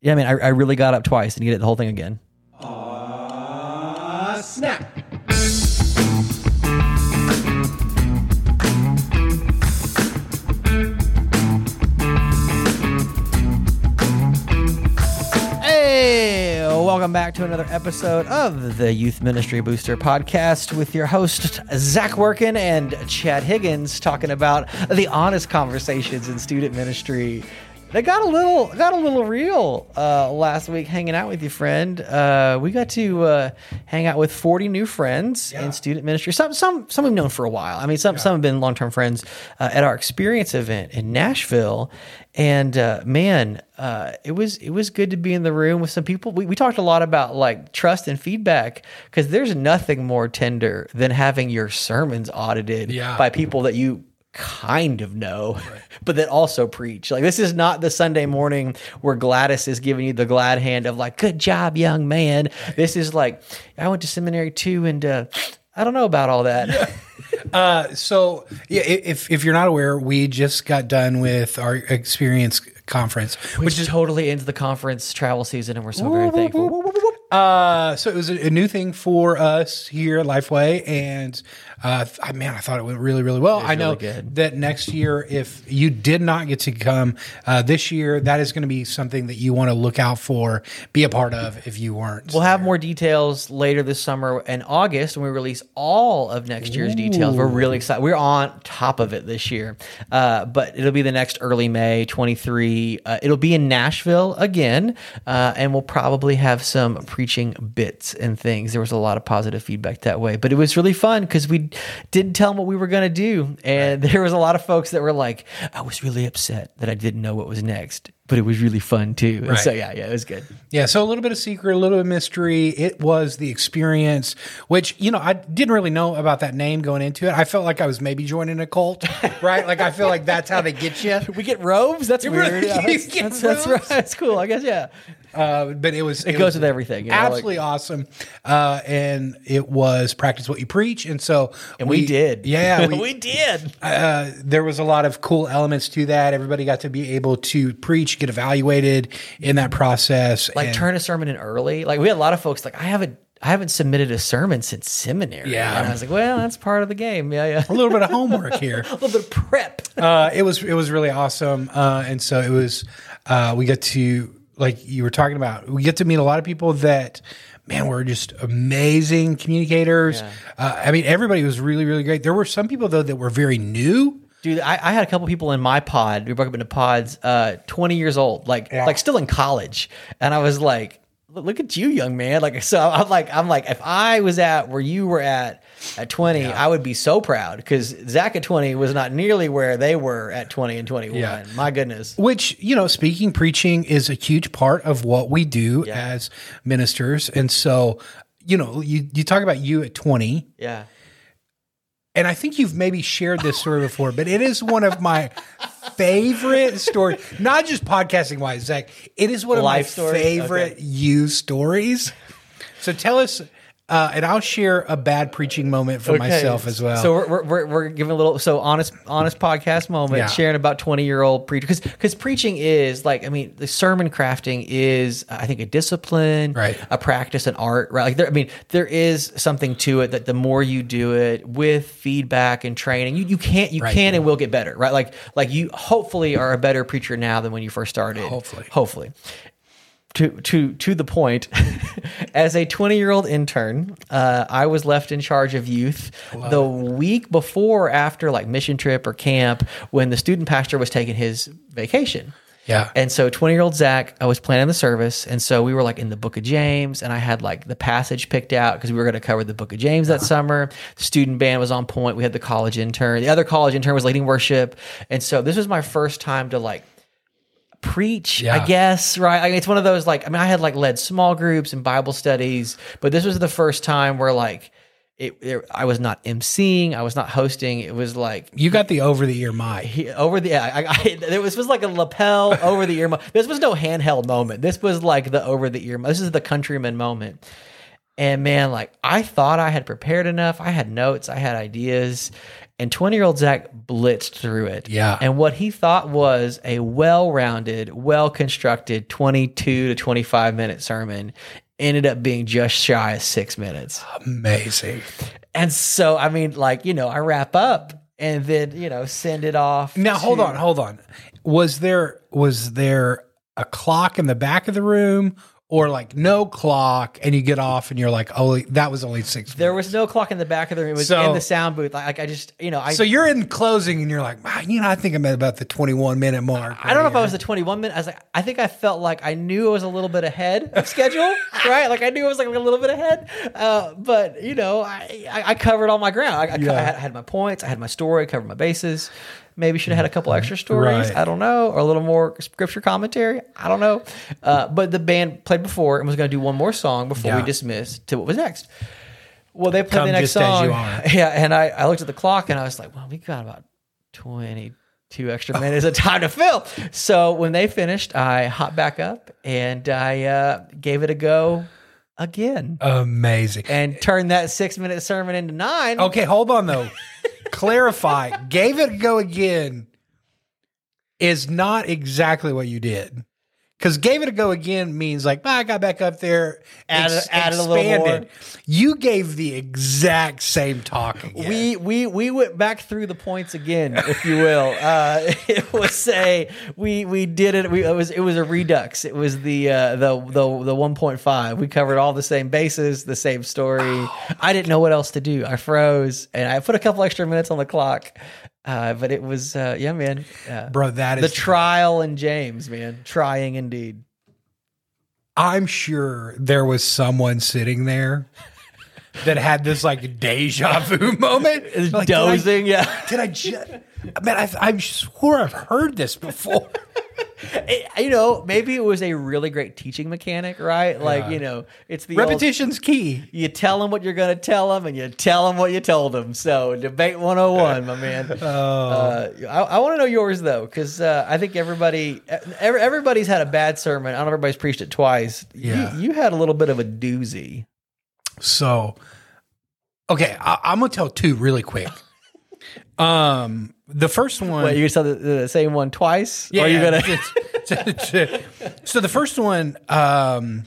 Yeah, I mean, I, I really got up twice and get it the whole thing again. Uh, snap. Hey, welcome back to another episode of the Youth Ministry Booster podcast with your host Zach Workin and Chad Higgins talking about the honest conversations in student ministry. They got a little got a little real uh, last week hanging out with you, friend. Uh, we got to uh, hang out with forty new friends in student ministry. Some some some we've known for a while. I mean, some some have been long term friends uh, at our experience event in Nashville. And uh, man, uh, it was it was good to be in the room with some people. We, we talked a lot about like trust and feedback because there's nothing more tender than having your sermons audited Yeah. by people that you kind of know, but that also preach. Like this is not the Sunday morning where Gladys is giving you the glad hand of like, "Good job, young man." This is like, I went to seminary too, and uh, I don't know about all that. Uh, so yeah, if if you're not aware, we just got done with our experience conference, Which is totally ends the conference travel season, and we're so very thankful. Uh, so it was a, a new thing for us here at Lifeway, and uh, I- man, I thought it went really, really well. I know really that next year, if you did not get to come uh, this year, that is going to be something that you want to look out for, be a part of if you weren't. We'll have more details later this summer and August when we release all of next year's details. We're really excited. We're on top of it this year, uh, but it'll be the next early May 23. Uh, it'll be in Nashville again, uh, and we'll probably have some preaching bits and things. There was a lot of positive feedback that way, but it was really fun because we didn't tell them what we were going to do, and there was a lot of folks that were like, "I was really upset that I didn't know what was next." But it was really fun too. And so yeah, yeah, it was good. Yeah, so a little bit of secret, a little bit of mystery. It was the experience, which you know I didn't really know about that name going into it. I felt like I was maybe joining a cult, right? Like I feel like that's how they get you. We get robes. That's really- weird. Yeah, that's, that's, that's right. That's cool. I guess yeah. Uh, but it was it, goes was with everything, you know, like- absolutely awesome, uh, and it was practice what you preach, and so And we, did. Yeah, we, did. uh, there was a lot of cool elements to that. Everybody got to be able to preach, get evaluated in that process. Like and- turn a sermon in early. Like we had a lot of folks like I haven't I haven't submitted a sermon since seminary. Yeah. And I was like, well, that's part of the game. Yeah, yeah. a little bit of homework here. a little bit of prep. uh, it was it was really awesome, uh, and so it was. Uh, we get to like you were talking about. We get to meet a lot of people that. Man, were just amazing communicators. Uh, I mean, everybody was really, really great. There were some people though that were very new. Dude, I, I had a couple people in my pod. We broke up into pods, uh, 20 years old, like like still in college. And I was like, "Look- at you, young man. Like so I'm like, I'm like, if I was at where you were at at 20, I would be so proud because Zach at 20 was not nearly where they were at 20 and 21. Yeah. My goodness. Which you know, speaking, preaching is a huge part of what we do as ministers, and so you know, you you talk about you at twenty. Yeah. And I think you've maybe shared this story before, but it is one of my favorite stories. Not just podcasting wise, Zach. It is one of my stories? favorite Okay. you stories. So tell us, uh, and I'll share a bad preaching moment for myself as well. So we're, we're, we're, giving a little so honest honest podcast moment, Yeah. sharing about twenty year old preacher because because preaching is like I mean the sermon crafting is I think a discipline, Right. A practice, an art, right? Like there, I mean there is something to it that the more you do it with feedback and training, you you can't you Right. can and will get better, right? Like like you hopefully are a better preacher now than when you first started. Hopefully. hopefully to to to the point as a 20 year old intern uh, i was left in charge of youth. The week before after like mission trip or camp when the student pastor was taking his vacation. Yeah. and so 20 year old zach i was planning the service and so we were like in the book of james and i had like the passage picked out because we were going to cover the book of james that summer. The student band was on point. We had the college intern. The other college intern was leading worship. And so this was my first time to like preach, I guess, right? Like, it's one of those like I mean, I had like led small groups and Bible studies, but this was the first time where like it, it I was not emceeing, I was not hosting. It was like you got the over the ear mic. over the I, I, there was, was like a lapel over the ear. mo- This was no handheld moment. This was like the over the ear. This is the countryman moment. And man, like I thought I had prepared enough. I had notes, I had ideas. And 20 year old Zach blitzed through it. Yeah. And what he thought was a well rounded, well constructed 22 to 25 minute sermon ended up being just shy of six minutes. Amazing. And so, I mean, like, you know, I wrap up and then, you know, send it off. Now hold on, hold on. Was there was there a clock in the back of the room or like no clock and you get off and you're like, oh that was only six There minutes. was no clock in the back of the room. It was So- in the sound booth. Like, I just, you know, I. So you're in closing and you're like, "Ah, you know, I think I'm at about the 21 minute mark. I don't know if I was the 21 minute. I was like, I think I felt like I knew I was a little bit ahead of schedule, right? Like I knew I was like a little bit ahead. Uh, but you know, I, I, I covered all my ground. I, co- I had, I had my points. I had my story. Covered my bases. Maybe should have had a couple extra stories. Right. I don't know, or a little more scripture commentary. I don't know. Uh, but the band played before and was going to do one more song before we dismissed to what was next. Well, they played Come the next song. Yeah, and I, I looked at the clock and I was like, well, we got about 22 extra minutes of time to fill. So when they finished, I hopped back up and I uh, gave it a go again Amazing. and turn that six minute sermon into nine. Okay, hold on though. Clarify. Gave it a go again is not exactly what you did. Because gave it a go again means like, "Ah, I got back up there, Added- added a little more. You gave the exact same talk again. We we we went back through the points again, if you will. Uh, it was a we we did it. We, it was it was a redux. It was the uh, the the the one point five. We covered all the same bases, the same story. I didn't know what else to do. I froze, and I put a couple extra minutes on the clock. Uh, but it was uh, yeah, man. Uh, Bro, that is the trial and James, man, trying indeed. I'm sure there was someone sitting there that had this like deja vu moment. Like, did I- Dozing, yeah. Did I just, man, I, I swore I've heard this before. It- you know, maybe it was a really great teaching mechanic, right? Like, you know, it's the old- Repetition's key. you tell them what you're going to tell them and you tell them what you told them. So, debate 101, my man. Uh, I, I want to know yours, though, because uh, I think everybody, every, everybody's had a bad sermon. I don't know if everybody's preached it twice. Yeah. You, you had a little bit of a doozy. So, okay, I, I'm gonna tell two really quick. Um, the first one, Wait, to tell the, the same one twice? yeah, Or going to. so the first one, um,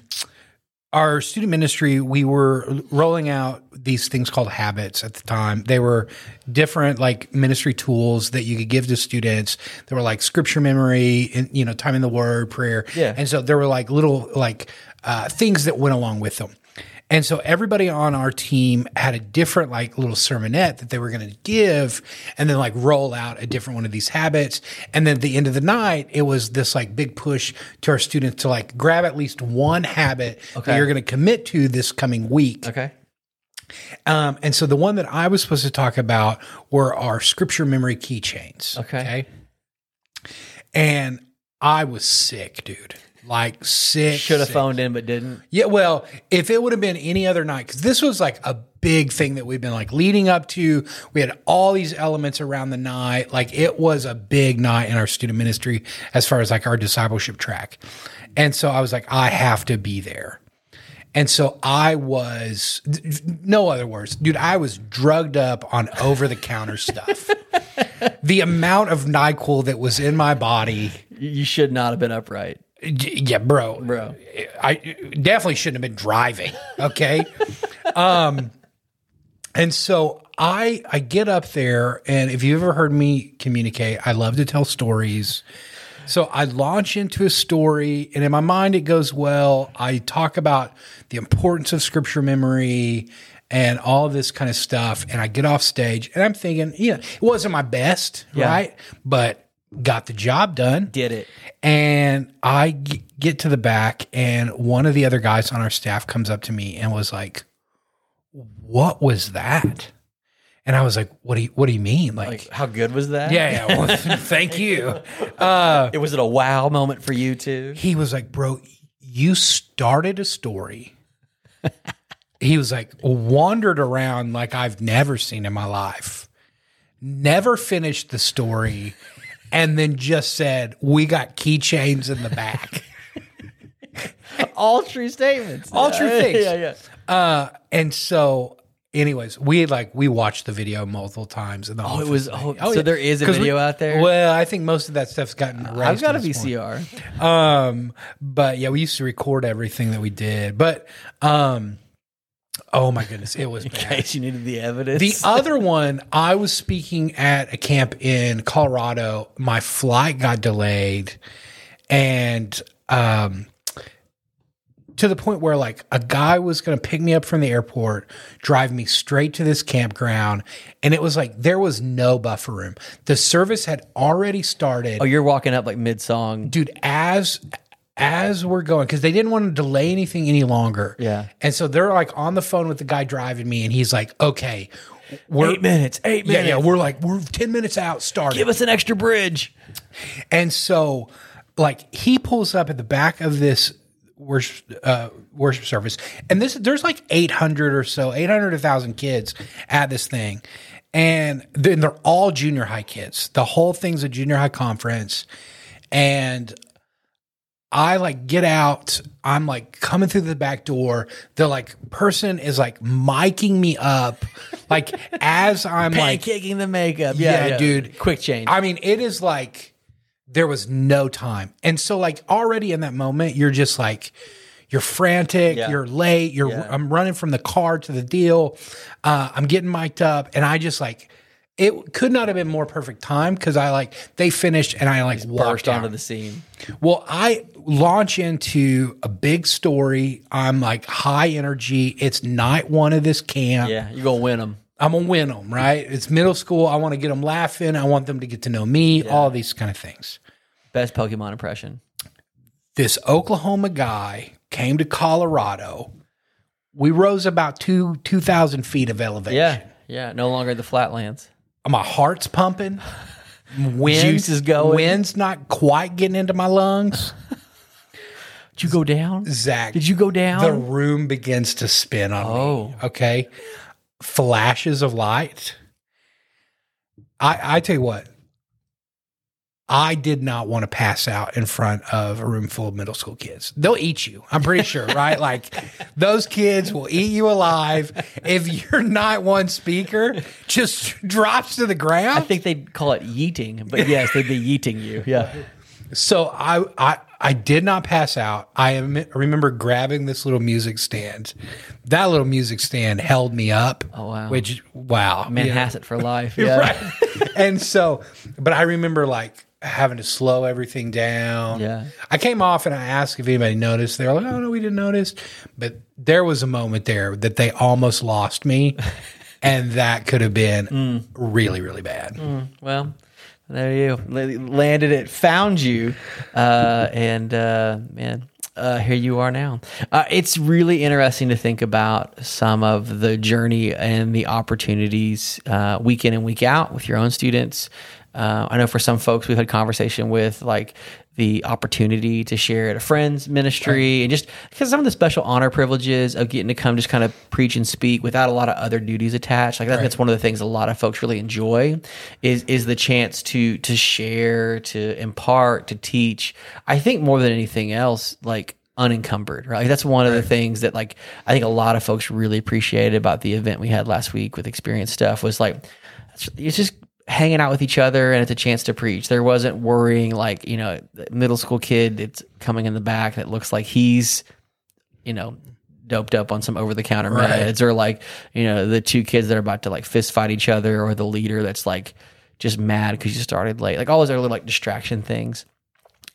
our student ministry, we were rolling out these things called habits at the time. They were different like ministry tools that you could give to students. They were like scripture memory and you know time in the word, prayer. Yeah. and so there were like little like uh, things that went along with them. And so everybody on our team had a different like little sermonette that they were going to give and then like roll out a different one of these habits. And then at the end of the night, it was this like big push to our students to like grab at least one habit Okay. that you're going to commit to this coming week. Okay. Um, and so the one that I was supposed to talk about were our scripture memory keychains. Okay. And I was sick, dude. Like sick. Should have phoned in, but didn't. Yeah, well, if it would have been any other night, because this was like a big thing that we've been like leading up to. We had all these elements around the night. Like it was a big night in our student ministry as far as like our discipleship track. And so I was like, I have to be there. And so I was, no other words, dude, I was drugged up on over the counter stuff. the amount of NyQuil that was in my body. You should not have been upright. Yeah, bro. Bro. I definitely shouldn't have been driving. Okay. um, and so I I get up there, and if you've ever heard me communicate, I love to tell stories. So I launch into a story, and in my mind it goes well. I talk about the importance of scripture memory and all this kind of stuff, and I get off stage, and I'm thinking, you know, it wasn't my best, Yeah. right? But got the job done. Did it. And I g- get to the back, and one of the other guys on our staff comes up to me and was like, "What was that?" And I was like, "What do you What do you mean?" Like, Like, how good was that? yeah, yeah. Well, thank you. Uh, It was it a wow moment for you too? he was like, "Bro, you started a story." he was like, wandered around like I've never seen in my life. Never finished the story, and then just said, "We got keychains in the back." All true statements. All true Yeah, things. Yeah, yeah. Uh, and so, anyways, we like we watched the video multiple times. In the Oh, it was. Oh, so there is a 'Cause we- video out there. Well, I think most of that stuff's gotten erased. I've got a at this point. VCR. Um, but yeah, we used to record everything that we did. But um, oh my goodness, it was In bad. case you needed the evidence. The other one, I was speaking at a camp in Colorado. My flight got delayed, and um, to the point where like a guy was going to pick me up from the airport, drive me straight to this campground, and it was like there was no buffer room. The service had already started oh, you're walking up like mid song. dude as as we're going because they didn't want to delay anything any longer Yeah. and so they're like on the phone with the guy driving me and he's like okay we're Eight minutes. Eight minutes. yeah yeah. we're like we're 10 minutes out starting Give us an extra bridge. and so like he pulls up at the back of this worship uh, worship service and this there's like 800 or so 800 1000 kids at this thing and then they're all junior high kids the whole thing's a junior high conference and I like get out. I'm like coming through the back door. The like person is like miking me up, like as I'm like Pancaking the makeup. Yeah, Yeah, dude. Quick change. I mean, it is like there was no time. And so like already in that moment, you're just like you're frantic, Yeah. you're late, you're Yeah. I'm running from the car to the deal. Uh, I'm getting mic'd up and I just like it could not have been more perfect time because I like they finished and I like walked burst onto the scene. Well, I launch into a big story. I'm like high energy. It's night one of this camp. Yeah, you're gonna win them. I'm gonna win them, right? It's middle school. I want to get them laughing. I want them to get to know me. All these kind of things. Best Pokemon impression. This Oklahoma guy came to Colorado. We rose about two two thousand feet of elevation. Yeah, yeah. No longer the flatlands. my heart's pumping. Wind, Juice is going. Wind's not quite getting into my lungs. Did you go down? Zach, Did you go down? the room begins to spin on Oh. me. Okay. Flashes of light. I I tell you what, I did not want to pass out in front of a room full of middle school kids. They'll eat you. I'm pretty sure, right? Like those kids will eat you alive if you're not one speaker just drops to the ground. I think they'd call it yeeting, but yes, they'd be yeeting you. Yeah. So I, I I did not pass out. I am, I remember grabbing this little music stand. That little music stand held me up. Oh, wow. Which wow, Manhasset for life. Yeah. right. and so, but I remember like having to slow everything down. Yeah. I came off and I asked if anybody noticed. They were like, "Oh no, we didn't notice." But there was a moment there that they almost lost me, and that could have been Mm. really, really bad. Well, there you landed it, found you, uh, and uh, man, uh, here you are now. Uh, it's really interesting to think about some of the journey and the opportunities uh, week in and week out with your own students. Uh, I know for some folks we've had conversation with like the opportunity to share at a friend's ministry and just because some of the special honor privileges of getting to come just kind of preach and speak without a lot of other duties attached. Like that, that's one of the things a lot of folks really enjoy is is the chance to to share, to impart, to teach. I think more than anything else, like unencumbered, right? Like that's one of the things that like I think a lot of folks really appreciated about the event we had last week with experience stuff was like it's just hanging out with each other and it's a chance to preach. There wasn't worrying like, you know, middle school kid that's coming in the back that looks like he's, you know, doped up on some over the counter Right. meds or like, you know, the two kids that are about to like fist fight each other or the leader that's like just mad because you started late. Like all those other like distraction things.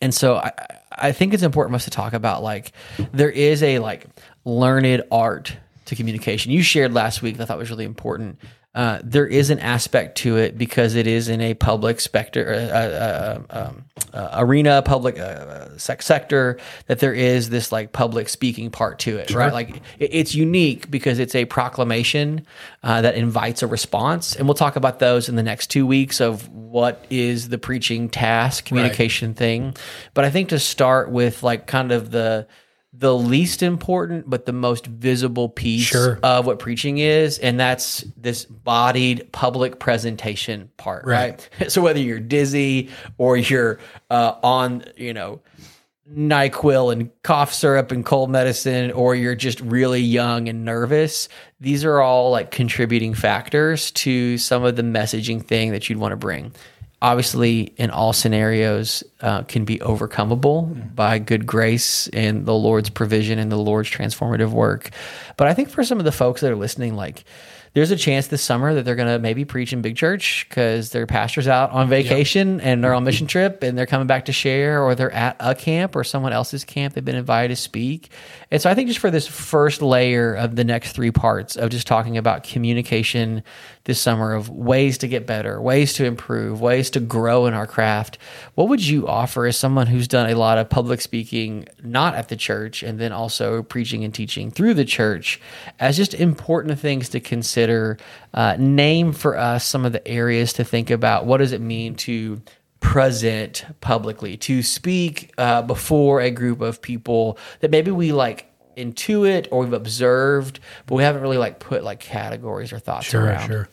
And so I, I think it's important for us to talk about like there is a like learned art to communication. You shared last week that I thought was really important. Uh, there is an aspect to it because it is in a public specter, uh, uh, um, uh, arena, public uh, sec- sector. That there is this like public speaking part to it, right? Like it, it's unique because it's a proclamation uh, that invites a response, and we'll talk about those in the next two weeks of what is the preaching task, communication thing. But I think to start with like kind of the the least important but the most visible piece Sure. of what preaching is and that's this bodied public presentation part right, so whether you're dizzy or you're uh, on you know NyQuil and cough syrup and cold medicine, or you're just really young and nervous, these are all like contributing factors to some of the messaging thing that you'd want to bring. Obviously, in all scenarios, uh, can be overcomable by good grace and the Lord's provision and the Lord's transformative work. But I think for some of the folks that are listening, like, there's a chance this summer that they're going to maybe preach in big church because their pastor's out on vacation and they're on mission trip and they're coming back to share or they're at a camp or someone else's camp. They've been invited to speak. And so I think just for this first layer of the next three parts of just talking about communication this summer of ways to get better, ways to improve, ways to grow in our craft, what would you offer as someone who's done a lot of public speaking, not at the church, and then also preaching and teaching through the church as just important things to consider? Uh, name for us some of the areas to think about. What does it mean to present publicly, to speak uh, before a group of people that maybe we like intuit or we've observed, but we haven't really like put like categories or thoughts around. Sure.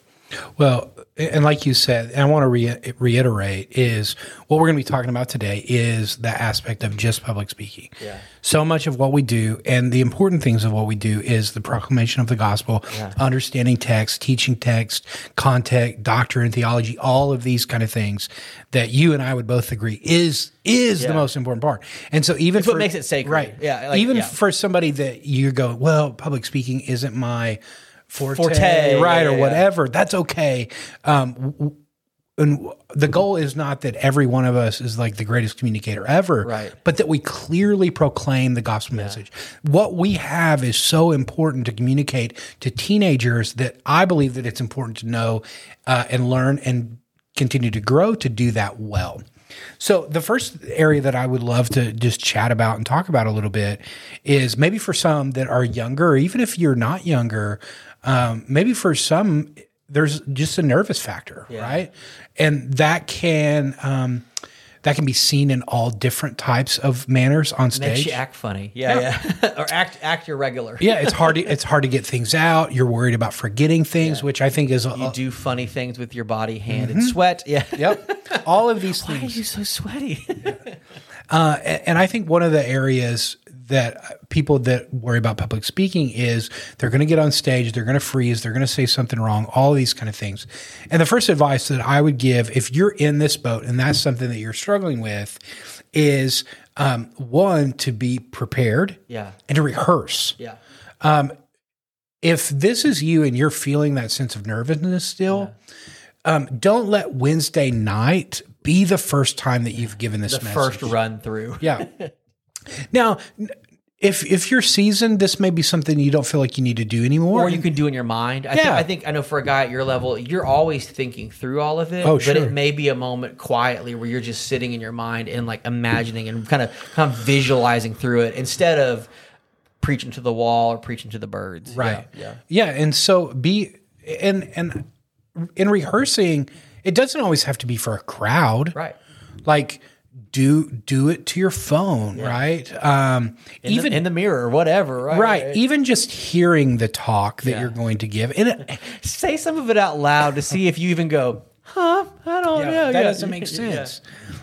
Well, and like you said, and I want to re- reiterate is what we're going to be talking about today is the aspect of just public speaking. Yeah. So much of what we do and the important things of what we do is the proclamation of the gospel, understanding text, teaching text, context, doctrine, theology, all of these kind of things that you and I would both agree is is Yeah. the most important part. And so even what for, makes it sacred. right? Yeah, like, even yeah. for somebody that you go, well, public speaking isn't my forte, Forte, right, yeah, or yeah. whatever. That's okay. Um, and the goal is not that every one of us is like the greatest communicator ever, Right. But that we clearly proclaim the gospel message. What we have is so important to communicate to teenagers that I believe that it's important to know uh, and learn and continue to grow to do that well. So the first area that I would love to just chat about and talk about a little bit is maybe for some that are younger, even if you're not younger, um, maybe for some there's just a nervous factor, right? And that can um, that can be seen in all different types of manners on Makes stage. you act funny. Yeah, yeah. or act act irregular. yeah, it's hard. To, it's hard to get things out. You're worried about forgetting things, which I think is a, You do funny things with your body, hand, and sweat. Yeah. yep. All of these Why are things. you so sweaty? Uh, a- and I think one of the areas that people that worry about public speaking is they're going to get on stage, they're going to freeze, they're going to say something wrong, all these kind of things. And the first advice that I would give if you're in this boat and that's something that you're struggling with is um, one, to be prepared Yeah. and to rehearse. yeah. If this is you and you're feeling that sense of nervousness still, um, don't let Wednesday night be the first time that you've given this The message. first run through. Yeah. now, if if you're seasoned, this may be something you don't feel like you need to do anymore. Or you can do in your mind. I, think, Yeah. I think I know for a guy at your level, you're always thinking through all of it. Oh, sure. But it may be a moment quietly where you're just sitting in your mind and like imagining and kind of kind of visualizing through it instead of preaching to the wall or preaching to the birds. right. Yeah. Yeah, and so be and and in rehearsing, it doesn't always have to be for a crowd. Right. Like do do it to your phone, right? Um In even the, in the mirror or whatever. Right. right, even just hearing the talk that Yeah. you're going to give. And it, Say some of it out loud to see if you even go, huh? I don't Yeah, know. that Yeah. doesn't make Yeah. sense.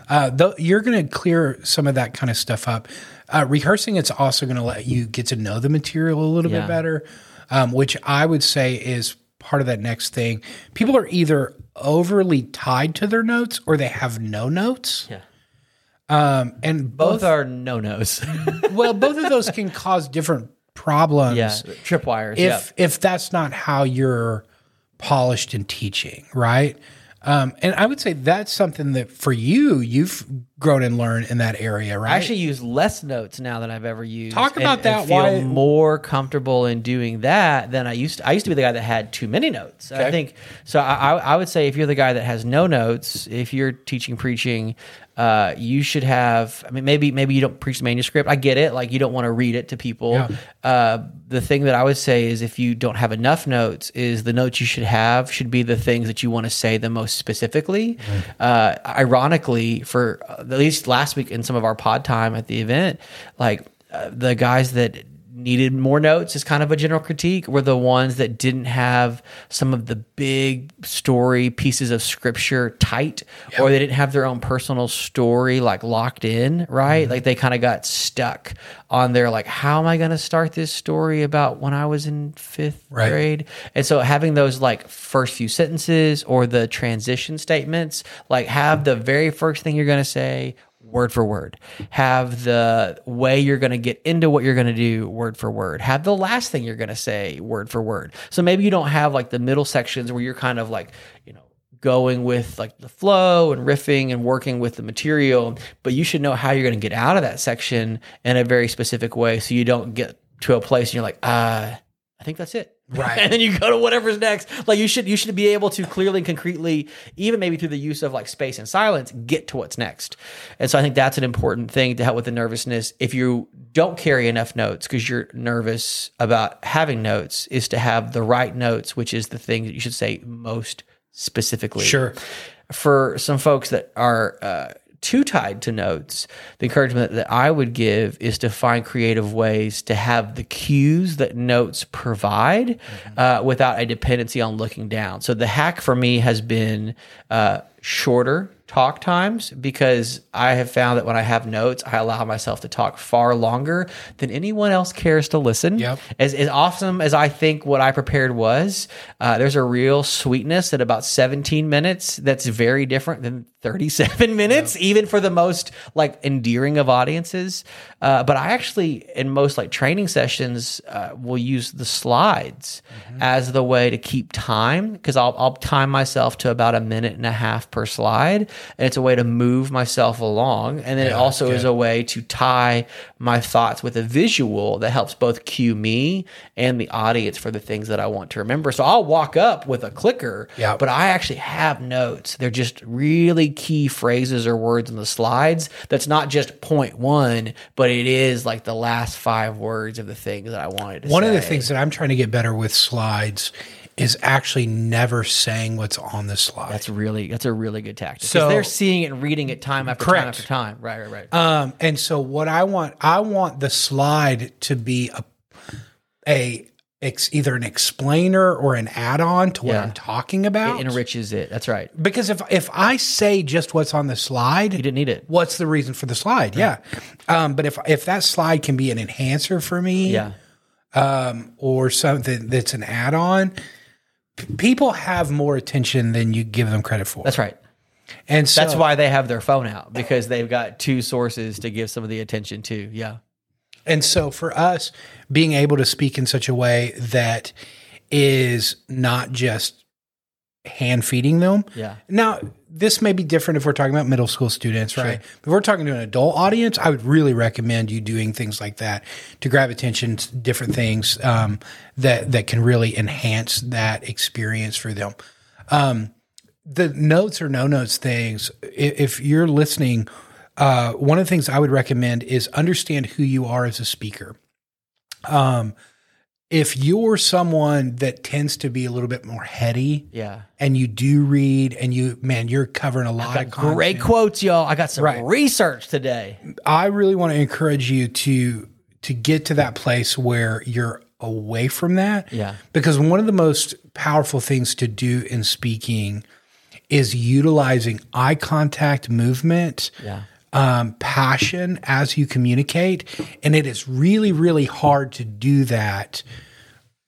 Uh, though you're going to clear some of that kind of stuff up. Uh, rehearsing, it's also going to let you get to know the material a little Yeah. bit better, um, which I would say is part of that next thing. People are either overly tied to their notes or they have no notes. Yeah. Um, and Both both, are no nos. well, both of those can cause different problems. yeah. Tripwires. if yeah. if that's not how you're polished in teaching, right? Um, and I would say that's something that for you, you've grown and learned in that area, right? I actually use less notes now than I've ever used. Talk about and that, feel why- more comfortable in doing that than I used. To. I used to be the guy that had too many notes. I think so. I I would say if you're the guy that has no notes, if you're teaching preaching, uh, you should have. I mean, maybe maybe you don't preach the manuscript. I get it. Like you don't want to read it to people. Yeah. Uh, the thing that I would say is if you don't have enough notes, is the notes you should have should be the things that you want to say the most specifically. Uh, ironically, for uh, at least last week in some of our pod time at the event, like uh, the guys that needed more notes is kind of a general critique were the ones that didn't have some of the big story pieces of scripture tight or they didn't have their own personal story like locked in right Mm-hmm. like they kind of got stuck on their like how am i going to start this story about when i was in fifth Right. grade and so having those like first few sentences or the transition statements like have the very first thing you're going to say word for word. Have the way you're going to get into what you're going to do word for word. Have the last thing you're going to say word for word. So maybe you don't have like the middle sections where you're kind of like, you know, going with like the flow and riffing and working with the material, but you should know how you're going to get out of that section in a very specific way so you don't get to a place and you're like, uh, I think that's it. Right. and then you go to whatever's next. Like you should you should be able to clearly and concretely, even maybe through the use of like space and silence, get to what's next. And so I think that's an important thing to help with the nervousness. If you don't carry enough notes because you're nervous about having notes, is to have the right notes, which is the thing that you should say most specifically Sure. for some folks that are uh, too tied to notes, the encouragement that I would give is to find creative ways to have the cues that notes provide uh, without a dependency on looking down. So the hack for me has been uh, shorter talk times because I have found that when I have notes, I allow myself to talk far longer than anyone else cares to listen. Yep. As, as awesome as I think what I prepared was, uh, there's a real sweetness at about 17 minutes that's very different than 37 minutes, even for the most like endearing of audiences. Uh, but I actually, in most like training sessions, uh, will use the slides as the way to keep time because I'll, I'll time myself to about a minute and a half per slide. And it's a way to move myself along. And then it also is a way to tie my thoughts with a visual that helps both cue me and the audience for the things that I want to remember. So I'll walk up with a clicker, Yeah. but I actually have notes. They're just really key phrases or words in the slides. That's not just point one, but it is like the last five words of the things that I wanted to One say. of the things that I'm trying to get better with slides is actually never saying what's on the slide. that's really that's a really good tactic. So- they're seeing it and reading it time after time after time. Right, right, right. Um, and so what I want, I want the slide to be a, a ex, either an explainer or an add-on to what Yeah. I'm talking about. it enriches it. That's right. because if if I say just what's on the slide, You didn't need it. what's the reason for the slide? Yeah. Um, but if if that slide can be an enhancer for me, Yeah. um, or something that's an add-on, people have more attention than you give them credit for. That's right. and so, That's why they have their phone out because they've got two sources to give some of the attention to. Yeah. And so for us, being able to speak in such a way that is not just hand feeding them. Yeah. Now, this may be different if we're talking about middle school students, right? If we're talking to an adult audience, I would really recommend you doing things like that to grab attention to different things um, that that can really enhance that experience for them. Um, the notes or no notes things, if you're listening, uh, one of the things I would recommend is understand who you are as a speaker. Um, if you're someone that tends to be a little bit more heady, Yeah. and you do read, and you man, you're covering a lot of content. Great quotes, y'all. I got some Right. research today. I really want to encourage you to to get to that place where you're away from that. Yeah. Because one of the most powerful things to do in speaking is utilizing eye contact movement. Yeah. Um, passion as you communicate. And it is really, really hard to do that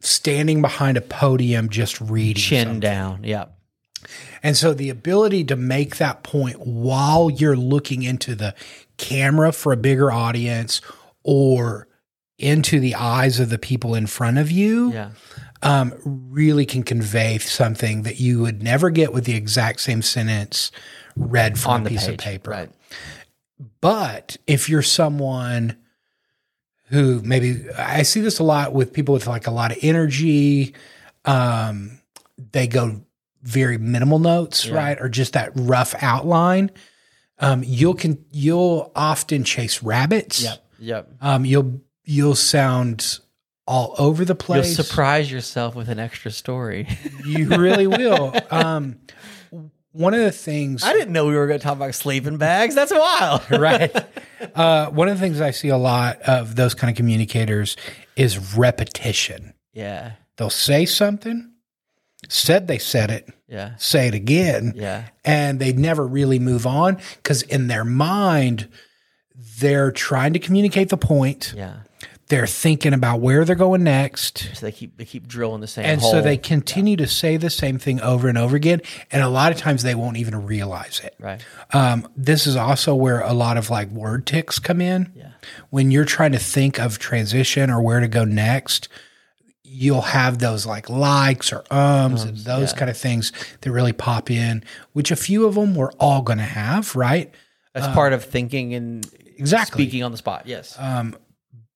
standing behind a podium just reading. Chin something. down. Yeah. And so the ability to make that point while you're looking into the camera for a bigger audience or into the eyes of the people in front of you Yeah. um, really can convey something that you would never get with the exact same sentence read from On a the piece page. of paper. Right. But if you're someone who maybe I see this a lot with people with like a lot of energy, um, they go very minimal notes, Yeah. right? Or just that rough outline. Um, you'll can you'll often chase rabbits. Yep. Yep. Um, you'll you'll sound all over the place. You'll surprise yourself with an extra story. You really will. um, one of the things I didn't know we were going to talk about sleeping bags. That's wild. right? Uh, one of the things I see a lot of those kind of communicators is repetition. yeah. They'll say something, said they said it, Yeah. say it again, Yeah. and they never really move on because in their mind, they're trying to communicate the point. Yeah. They're thinking about where they're going next. So they keep they keep drilling the same And hole. so they continue to say the same thing over and over again. And a lot of times they won't even realize it. right. Um, this is also where a lot of like word ticks come in. Yeah. When you're trying to think of transition or where to go next, you'll have those like likes or ums, and those yeah. kind of things that really pop in, which a few of them we're all going to have, right? That's part of thinking and Exactly. speaking on the spot. Yes.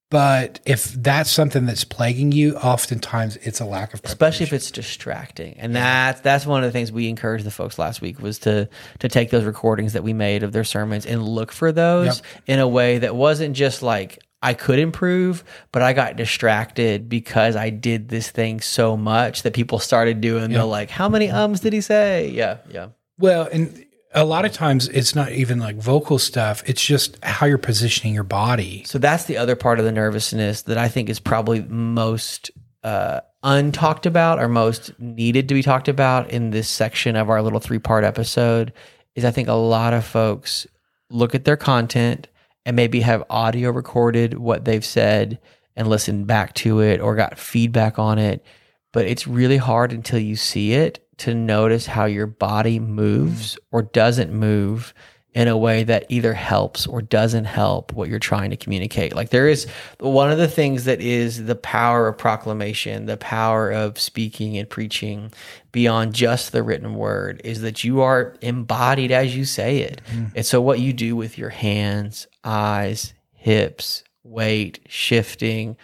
But if that's something that's plaguing you, oftentimes it's a lack of especially if it's distracting and that's that's one of the things we encouraged the folks last week was to to take those recordings that we made of their sermons and look for those Yep. in a way that wasn't just like I could improve, but I got distracted because I did this thing so much that people started doing the like, how many ums did he say? Yeah, yeah. Well, and a lot of times it's not even like vocal stuff, it's just how you're positioning your body. So that's the other part of the nervousness that I think is probably most uh, untalked about or most needed to be talked about in this section of our little three part episode. Is I think a lot of folks look at their content and maybe have audio recorded what they've said and listened back to it or got feedback on it. But it's really hard until you see it to notice how your body moves or doesn't move in a way that either helps or doesn't help what you're trying to communicate. Like there is one of the things that is the power of proclamation, the power of speaking and preaching beyond just the written word is that you are embodied as you say it. Mm. And so what you do with your hands, eyes, hips, weight, shifting,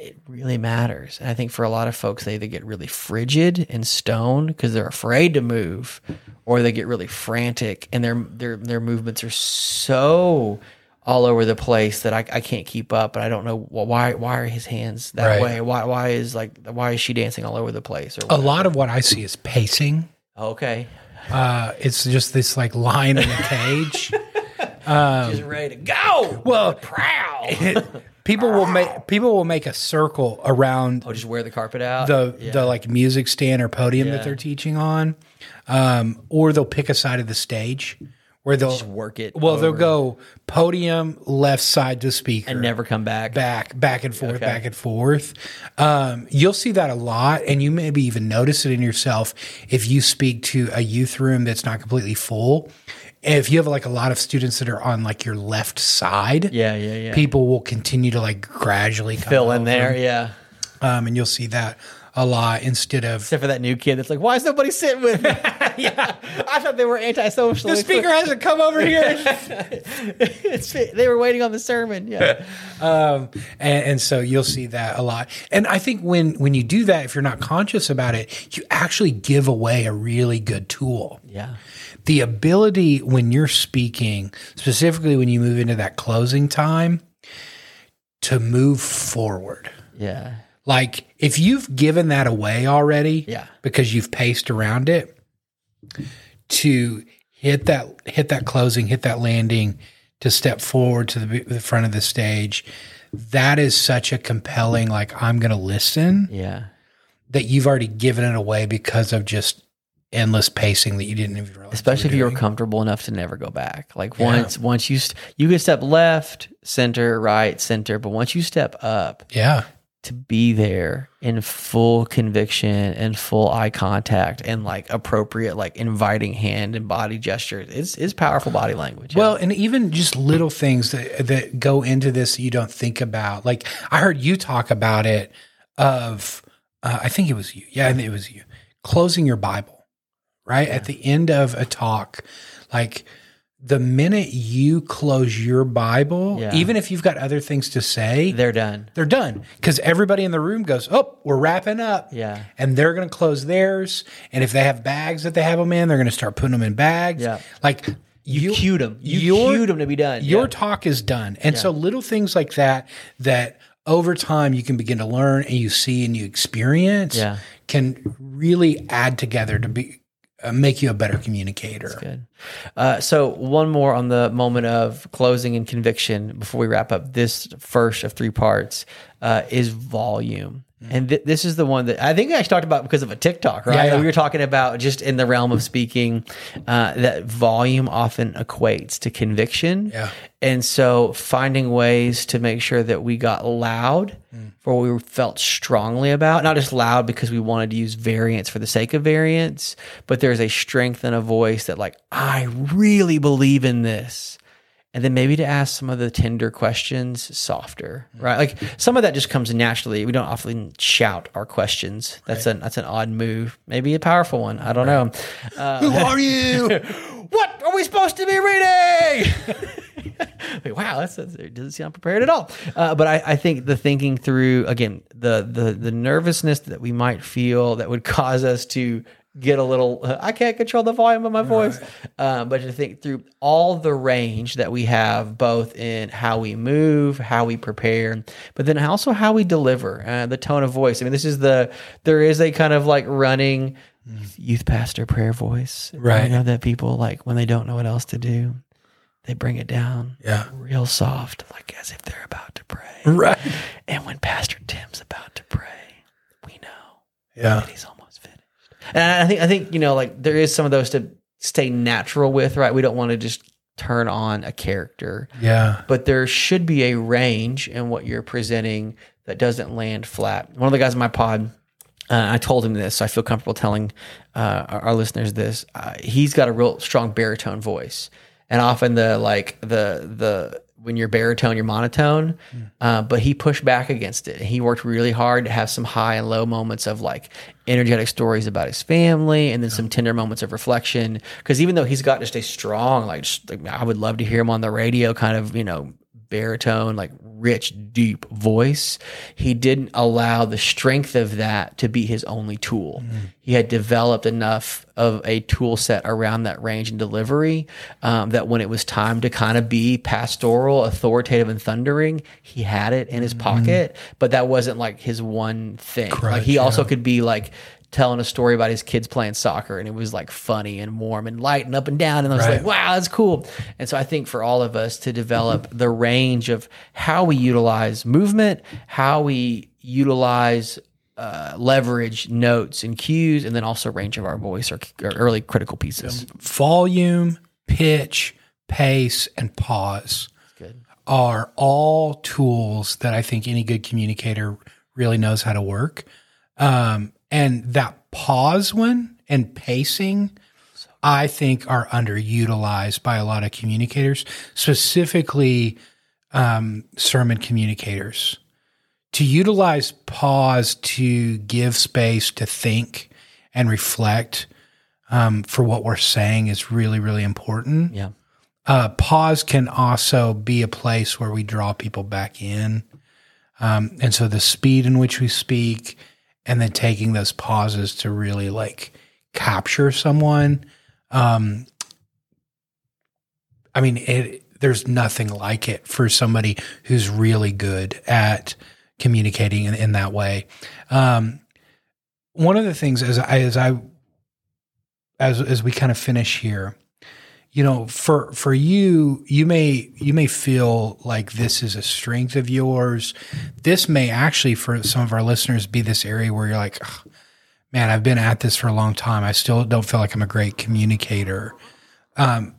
it really matters. And I think for a lot of folks, they either get really frigid and stone because they're afraid to move, or they get really frantic and their their their movements are so all over the place that I, I can't keep up. And I don't know wh- why why are his hands that Right. way? Why why is like why is she dancing all over the place? Or A lot of what I see is pacing. okay, Uh, it's just this like line in a cage. she's ready to go. well, Proud. People will make people will make a circle around oh, just wear the carpet out. the Yeah. the like music stand or podium Yeah. that they're teaching on, um, or they'll pick a side of the stage where they'll just work it. well they'll over go podium left side to speaker and never come back. back back and forth Okay. back and forth um, you'll see that a lot and you maybe even notice it in yourself if you speak to a youth room that's not completely full if you have like a lot of students that are on like your left side Yeah, yeah, yeah. people will continue to like gradually come Fill in there. Yeah. um, and you'll see that a lot instead of Except for that new kid that's like, why is nobody sitting with me? yeah. I thought they were antisocial. the speaker hasn't come over here It's- they were waiting on the sermon. Yeah. um, and, and so you'll see that a lot. And I think when when you do that, if you're not conscious about it, you actually give away a really good tool. Yeah. The ability when you're speaking, specifically when you move into that closing time, to move forward. Yeah. Like if you've given that away already, Yeah. because you've paced around it, to hit that hit that closing, hit that landing, to step forward to the, the front of the stage, that is such a compelling. Like I'm going to listen. Yeah. That you've already given it away because of just endless pacing that you didn't even realize. Especially if you you were comfortable enough to never go back. Like Yeah. once, once you, st- you can step left, center, right, center. But once you step up yeah. to be there in full conviction and full eye contact and like appropriate, like inviting hand and body gestures, it's, it's powerful body language. Well, and even just little things that that go into this that you don't think about. Like I heard you talk about it of uh, I think it was you. Yeah, it was you. Closing your Bible, right? At the end of a talk, like the minute you close your Bible, Yeah. even if you've got other things to say, they're done. they're done because everybody in the room goes, "Oh, we're wrapping up." Yeah. and they're going to close theirs. And if they have bags that they have them in, they're going to start putting them in bags. Yeah. like You, cued them. You your- cued them to be done. your Yeah. talk is done. And so little things like that that over time you can begin to learn and you see and you experience Yeah. can really add together to be make you a better communicator. Good. Uh, so one more on the moment of closing and conviction before we wrap up this first of three parts uh, is volume. And th- this is the one that I think I actually talked about because of a TikTok, right? Yeah, yeah. We were talking about just in the realm of speaking uh, that volume often equates to conviction. Yeah. And so finding ways to make sure that we got loud for what we felt strongly about, not just loud because we wanted to use variance for the sake of variance, but there's a strength in a voice that like, I really believe in this. And then maybe to ask some of the tender questions softer, right? Like some of that just comes naturally. We don't often shout our questions. That's an that's an odd move. Maybe a powerful one. I don't know. Uh, Who are you? what are we supposed to be reading? Like, wow, that's, that's it doesn't sound prepared at all. Uh, but I, I think the thinking through again the the the nervousness that we might feel that would cause us to get a little uh, I can't control the volume of my voice, uh, but to think through all the range that we have both in how we move, how we prepare, but then also how we deliver uh, the tone of voice. I mean, this is the there is a kind of like running youth pastor prayer voice, Right. You know that people like when they don't know what else to do, they bring it down, Yeah. real soft, like as if they're about to pray. right. And when Pastor Tim's about to pray, we know Yeah. that he's almost. And I think I think you know like there is some of those to stay natural with, right? We don't want to just turn on a character, Yeah. but there should be a range in what you're presenting that doesn't land flat. One of the guys in my pod. Uh, I told him this, so I feel comfortable telling uh, our, our listeners this. Uh, he's got a real strong baritone voice, and often the like the the when you're baritone, you're monotone. Uh, but he pushed back against it. He worked really hard to have some high and low moments of like energetic stories about his family, and then some tender moments of reflection. Because even though he's got just a strong like, just, like I would love to hear him on the radio, kind of you know baritone, like rich, deep voice, he didn't allow the strength of that to be his only tool. He had developed enough of a tool set around that range and delivery um, that when it was time to kind of be pastoral, authoritative, and thundering, he had it in his pocket. But that wasn't like his one thing. like he also could be like, telling a story about his kids playing soccer and it was like funny and warm and light and up and down and I was Right. like wow that's cool. And so I think for all of us to develop the range of how we utilize movement how we utilize uh, leverage notes and cues and then also range of our voice or, or early critical pieces. Volume, pitch, pace, and pause are all tools that I think any good communicator really knows how to work. Um, and that pause one and pacing, I think, are underutilized by a lot of communicators, specifically um, sermon communicators. To utilize pause to give space to think and reflect um, for what we're saying is really, really important yeah uh, pause can also be a place where we draw people back in. Um, and so the speed in which we speak and then taking those pauses to really like capture someone. Um, I mean, it, there's nothing like it for somebody who's really good at communicating in, in that way. Um, one of the things as I, as I, as, as we kind of finish here, you know for for you you may you may feel like this is a strength of yours. This may actually for some of our listeners be this area where you're like "Ugh, man i've been at this for a long time. I still don't feel like i'm a great communicator. Um,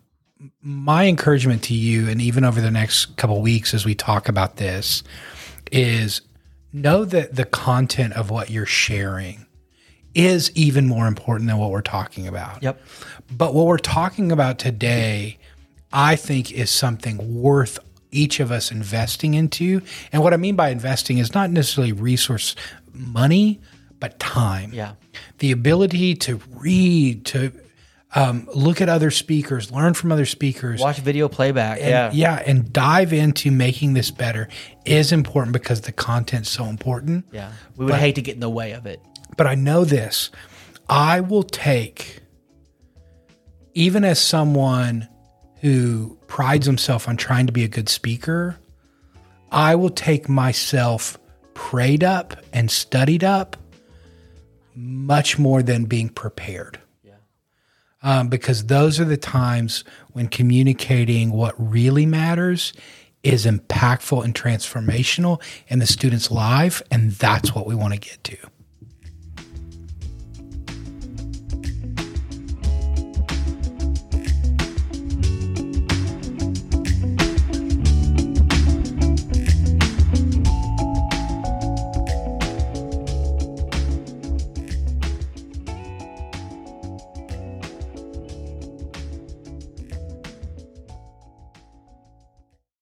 my encouragement to you and even over the next couple weeks as we talk about this is know that the content of what you're sharing is even more important than what we're talking about yep but what we're talking about today, I think, is something worth each of us investing into. And what I mean by investing is not necessarily resource money, but time. yeah The ability to read, to um, look at other speakers, learn from other speakers. watch video playback yeah Yeah, and dive into making this better is important because the content's so important. yeah we would hate to get in the way of it But I know this I will take, even as someone who prides himself on trying to be a good speaker, I will take myself prayed up and studied up much more than being prepared. um, because those are the times when communicating what really matters is impactful and transformational in the student's life. And that's what we want to get to.